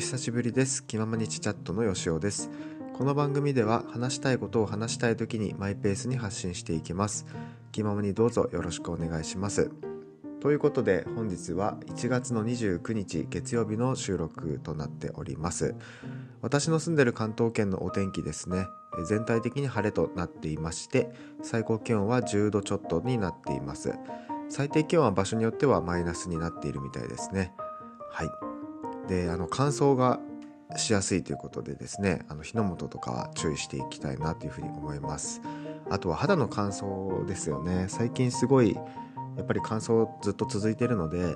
久しぶりです。気ままにちチャットのよしおです。この番組では話したいことを話したい時にマイペースに発信していきます。気ままにどうぞよろしくお願いします。ということで本日は1月の29日月曜日の収録となっております。私の住んでる関東圏のお天気ですね。全体的に晴れとなっていまして最高気温は10度ちょっとになっています。最低気温は場所によってはマイナスになっているみたいですね。はい。であの乾燥がしやすいということでですねあの火の元とかは注意していきたいなというふうに思います。あとは肌の乾燥ですよね。最近すごいやっぱり乾燥ずっと続いてるので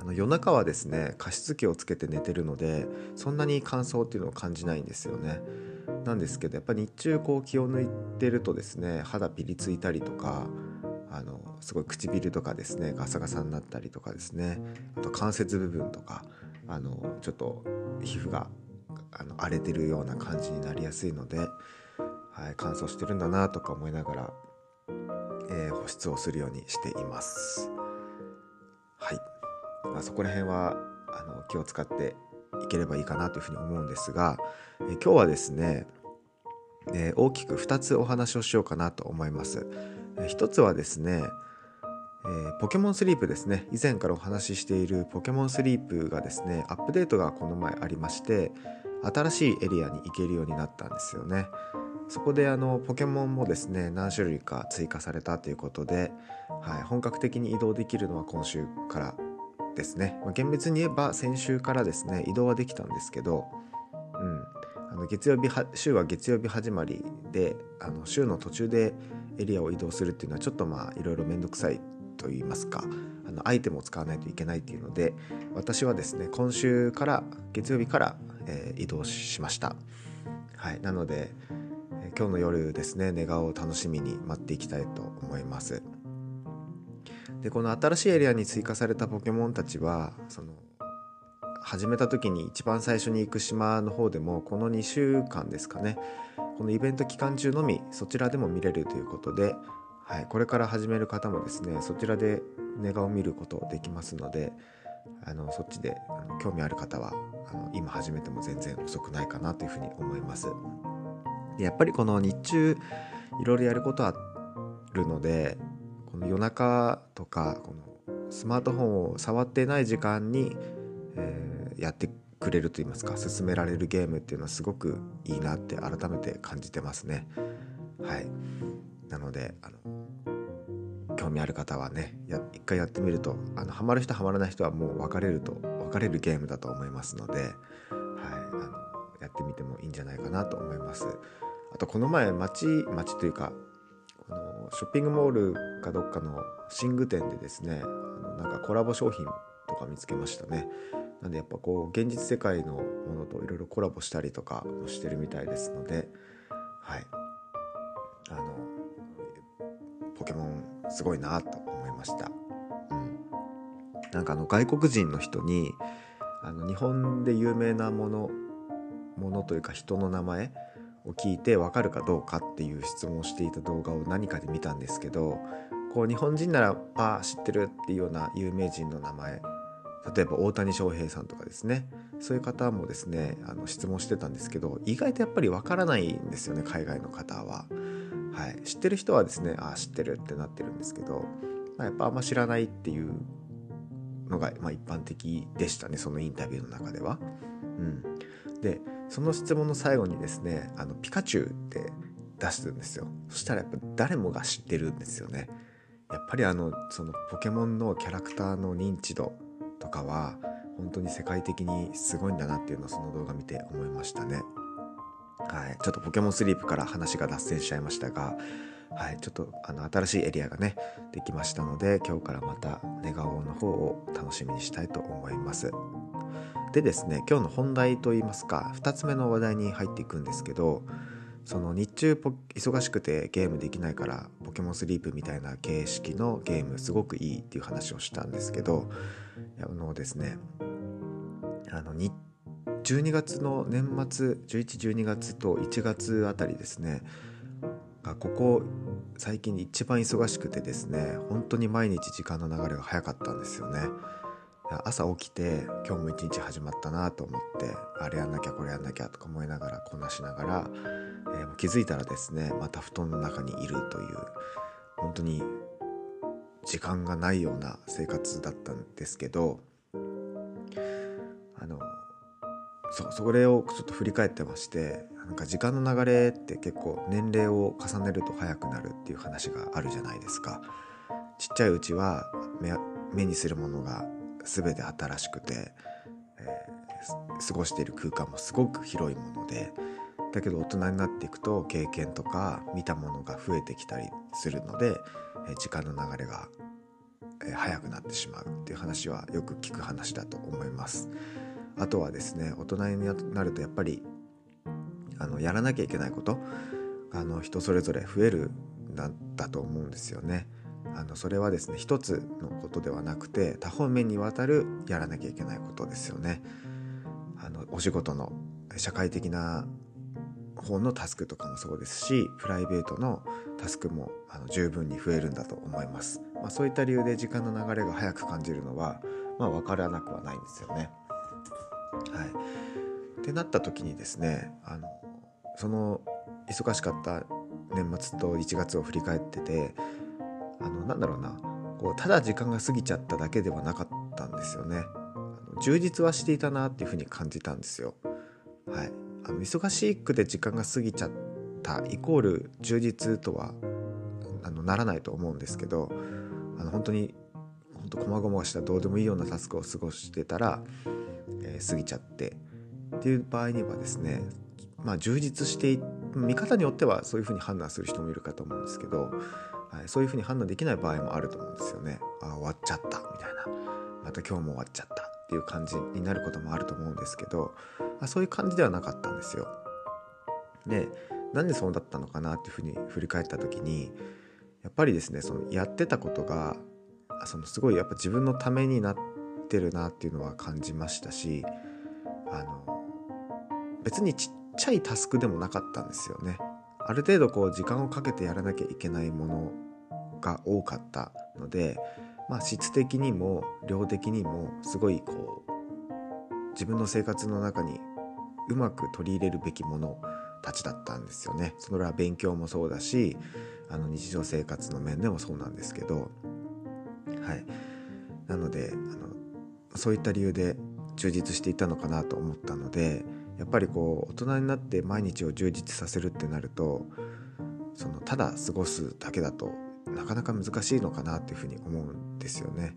あの夜中はですね加湿器をつけて寝てるのでそんなに乾燥っていうのを感じないんですよね。なんですけどやっぱり日中こう気を抜いてるとですね肌ピリついたりとかあのすごい唇とかですねガサガサになったりとかですねあと関節部分とかあのちょっと皮膚があの荒れてるような感じになりやすいので、はい、乾燥してるんだなとか思いながら、えー、保湿をするようにしています。はい、まあ、そこら辺はあの気を使っていければいいかなというふうに思うんですが、えー、今日はですね、えー、大きく2つお話をしようかなと思います。えー、1つはですねえー、ポケモンスリープですね。以前からお話ししているポケモンスリープがですねアップデートがこの前ありまして新しいエリアに行けるようになったんですよね。そこであのポケモンもですね何種類か追加されたということで、はい、本格的に移動できるのは今週からですね、まあ、厳密に言えば先週からですね移動はできたんですけど、うん、あの月曜日週は月曜日始まりであの週の途中でエリアを移動するっていうのはちょっとまあいろいろ面倒くさいといいますかあのアイテムを使わないといけないっていうので私はですね今週から月曜日から、えー、移動しました、はい、なので、え、今日の夜ですね寝顔を楽しみに待っていきたいと思います。でこの新しいエリアに追加されたポケモンたちはその始めた時に一番最初に行く島の方でもこの2週間ですかねこのイベント期間中のみそちらでも見れるということではい、これから始める方もですねそちらで寝顔を見ることできますのであのそっちで興味ある方はあの今始めても全然遅くないかなというふうに思います。でやっぱりこの日中いろいろやることあるのでこの夜中とかこのスマートフォンを触ってない時間に、えー、やってくれると言いますか進められるゲームっていうのはすごくいいなって改めて感じてますね。はい。なのであの興味ある方はね一回やってみるとあのハマる人ハマらない人はもう分かれると分かれるゲームだと思いますので、はい、あのやってみてもいいんじゃないかなと思います。あとこの前街街というかこのショッピングモールかどっかの寝具店でですねあのなんかコラボ商品とか見つけましたね。なんでやっぱこう現実世界のものといろいろコラボしたりとかしてるみたいですので、はい、あのポケモンすごいなと思いました。うん、なんかあの外国人の人にあの日本で有名なものものというか人の名前を聞いて分かるかどうかっていう質問をしていた動画を何かで見たんですけどこう日本人ならあ知ってるっていうような有名人の名前例えば大谷翔平さんとかですねそういう方もですねあの質問してたんですけど意外とやっぱり分からないんですよね海外の方は。はい、知ってる人はですねああ知ってるってなってるんですけど、まあ、やっぱあんま知らないっていうのが、まあ、一般的でしたねそのインタビューの中では。うん、でその質問の最後にですねあのピカチュウって出してるんですよそしたらやっぱ誰もが知ってるんですよね。やっぱりあのそのポケモンのキャラクターの認知度とかは本当に世界的にすごいんだなっていうのをその動画見て思いましたね。はい、ちょっとポケモンスリープから話が脱線しちゃいましたが、はい、ちょっとあの新しいエリアがねできましたので今日からまた寝顔の方を楽しみにしたいと思います。でですね今日の本題といいますか2つ目の話題に入っていくんですけどその日中忙しくてゲームできないからポケモンスリープみたいな形式のゲームすごくいいっていう話をしたんですけどあのですねあの日12月の年末1112月と1月あたりですねがここ最近一番忙しくてですね本当に毎日時間の流れが早かったんですよね。朝起きて今日も一日始まったなと思ってあれやんなきゃこれやんなきゃとか思いながらこなしながら、えー、気づいたらですねまた布団の中にいるという本当に時間がないような生活だったんですけどあのそそれをちょっと振り返ってましてなんか時間の流れって結構年齢を重ねると早くなるっていう話があるじゃないですか。ちっちゃいうちは目目にするものが全て新しくて、えー、過ごしている空間もすごく広いものでだけど大人になっていくと経験とか見たものが増えてきたりするので、えー、時間の流れが、えー、早くなってしまうっていう話はよく聞く話だと思います。あとはですね大人になるとやっぱりあのやらなきゃいけないことあの人それぞれ増えるんだと思うんですよね。あのそれはですね一つのことではなくて多方面にわたるやらなきゃいけないことですよね。あのお仕事の社会的な方のタスクとかもそうですしプライベートのタスクもあの十分に増えるんだと思います、まあ、そういった理由で時間の流れが早く感じるのは、まあ、分からなくはないんですよね。はい、ってなった時にですねあのその忙しかった年末と1月を振り返っててあのなんだろうなこうただ時間が過ぎちゃっただけではなかったんですよね。あの充実はしていたなっていうふうに感じたんですよ。はい。あの忙しくて時間が過ぎちゃったイコール充実とはあのならないと思うんですけどあの本当に本当こまごましたどうでもいいようなタスクを過ごしてたら、え、過ぎちゃってっていう場合にはですねまあ充実して見方によってはそういうふうに判断する人もいるかと思うんですけどはい、そういうふうに判断できない場合もあると思うんですよね。あ終わっちゃったみたいなまた今日も終わっちゃったっていう感じになることもあると思うんですけどあそういう感じではなかったんですよ。でなんでそうだったのかなっていうふうに振り返った時にやっぱりですねそのやってたことがそのすごいやっぱ自分のためになっててるなっていうのは感じましたしあの別にちっちゃいタスクでもなかったんですよね。ある程度こう時間をかけてやらなきゃいけないものが多かったので、まあ、質的にも量的にもすごいこう自分の生活の中にうまく取り入れるべきものたちだったんですよね。それは勉強もそうだしあの日常生活の面でもそうなんですけどはいなのであのそういった理由で充実していたのかなと思ったのでやっぱりこう大人になって毎日を充実させるってなるとそのただ過ごすだけだとなかなか難しいのかなっていうふうに思うんですよね。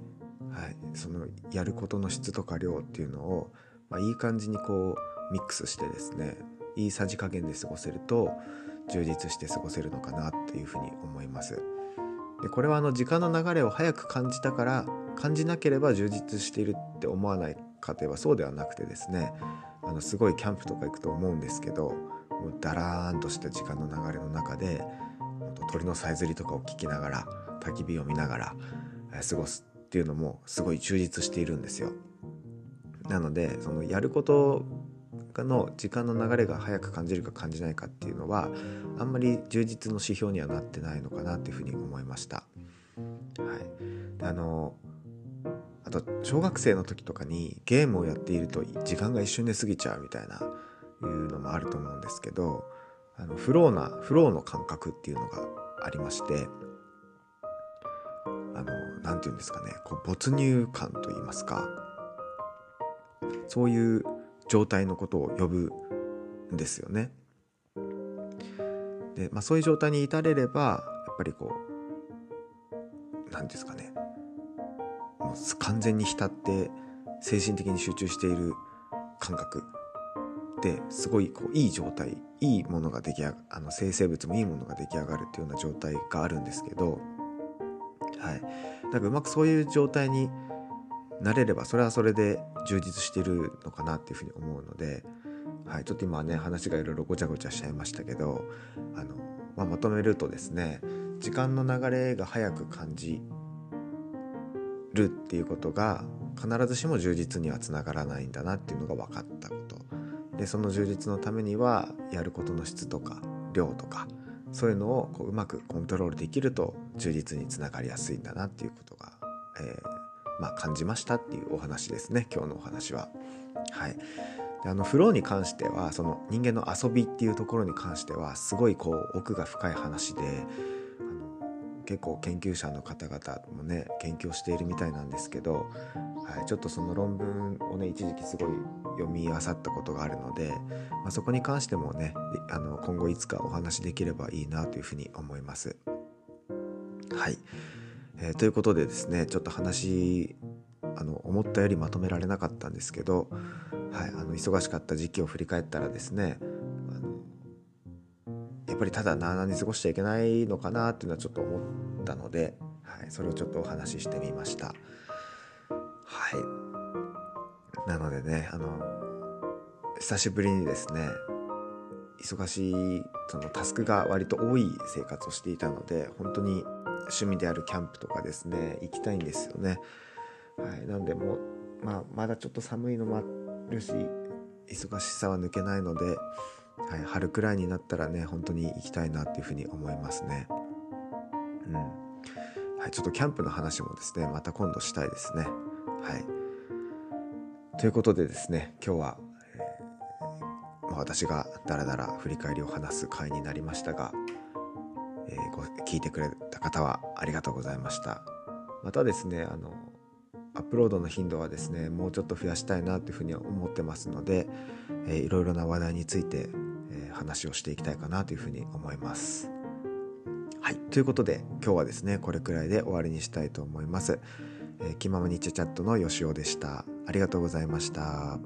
はい、そのやることの質とか量っていうのを、まあ、いい感じにこうミックスしてですねいいさじ加減で過ごせると充実して過ごせるのかなっていうふうに思います。でこれはあの時間の流れを早く感じたから感じなければ充実しているって思わないかといえばそうではなくてですねあのすごいキャンプとか行くと思うんですけどもうだらーんとした時間の流れの中で鳥のさえずりとかを聞きながら焚き火を見ながら過ごすっていうのもすごい充実しているんですよ。なのでそのやることの時間の流れが早く感じるか感じないかっていうのはあんまり充実の指標にはなってないのかなっていうふうに思いました。はい、あのあと小学生の時とかにゲームをやっていると時間が一瞬で過ぎちゃうみたいないうのもあると思うんですけどあのフローなフローの感覚っていうのがありましてあの何て言うんですかねこう没入感といいますかそういう状態のことを呼ぶんですよね。で、まあ、そういう状態に至れればやっぱりこう何ですかね完全に浸って精神的に集中している感覚ですごいこういい状態いいものが出来上があの生成物もいいものが出来上がるっていうような状態があるんですけどはい。だかうまくそういう状態になれればそれはそれで充実してるのかなっていうふうに思うので、はい、ちょっと今ね話がいろいろごちゃごちゃしちゃいましたけどあの、まあ、まとめるとですね時間の流れが早く感じるっていうことが必ずしも充実にはつながらないんだなっていうのが分かったこと。でその充実のためにはやることの質とか量とかそういうのをこううまくコントロールできると充実につながりやすいんだなっていうことが、えー、まあ、感じましたっていうお話ですね。今日のお話は。はい。であのフローに関してはその人間の遊びっていうところに関してはすごいこう奥が深い話で結構研究者の方々もね研究をしているみたいなんですけど、はい、ちょっとその論文をね一時期すごい読み漁ったことがあるので、まあ、そこに関してもねあの今後いつかお話できればいいなというふうに思います。はい、えー、ということでですねちょっと話あの思ったよりまとめられなかったんですけど、はい、あの忙しかった時期を振り返ったらですねやっぱりただなあなあに過ごしちゃいけないのかなっていうのはちょっと思ったので、はい、それをちょっとお話ししてみました。はいなのでねあの久しぶりにですね忙しいそのタスクが割と多い生活をしていたので本当に趣味であるキャンプとかですね行きたいんですよね。はい、なんでもまあ、まだちょっと寒いのもあるし忙しさは抜けないので、はい、春くらいになったらね本当に行きたいなっていうふうに思いますね。うんはい、ちょっとキャンプの話もですねまた今度したいですね。はい、ということでですね今日は、えー、私がダラダラ振り返りを話す回になりましたが、えー、ご聞いてくれた方はありがとうございました。またですねあのアップロードの頻度はですねもうちょっと増やしたいなというふうに思ってますので、えー、いろいろな話題について、話をしていきたいかなというふうに思います。はいということで今日はですねこれくらいで終わりにしたいと思います。えー、気ままにチャチャットのよしおでした。ありがとうございました。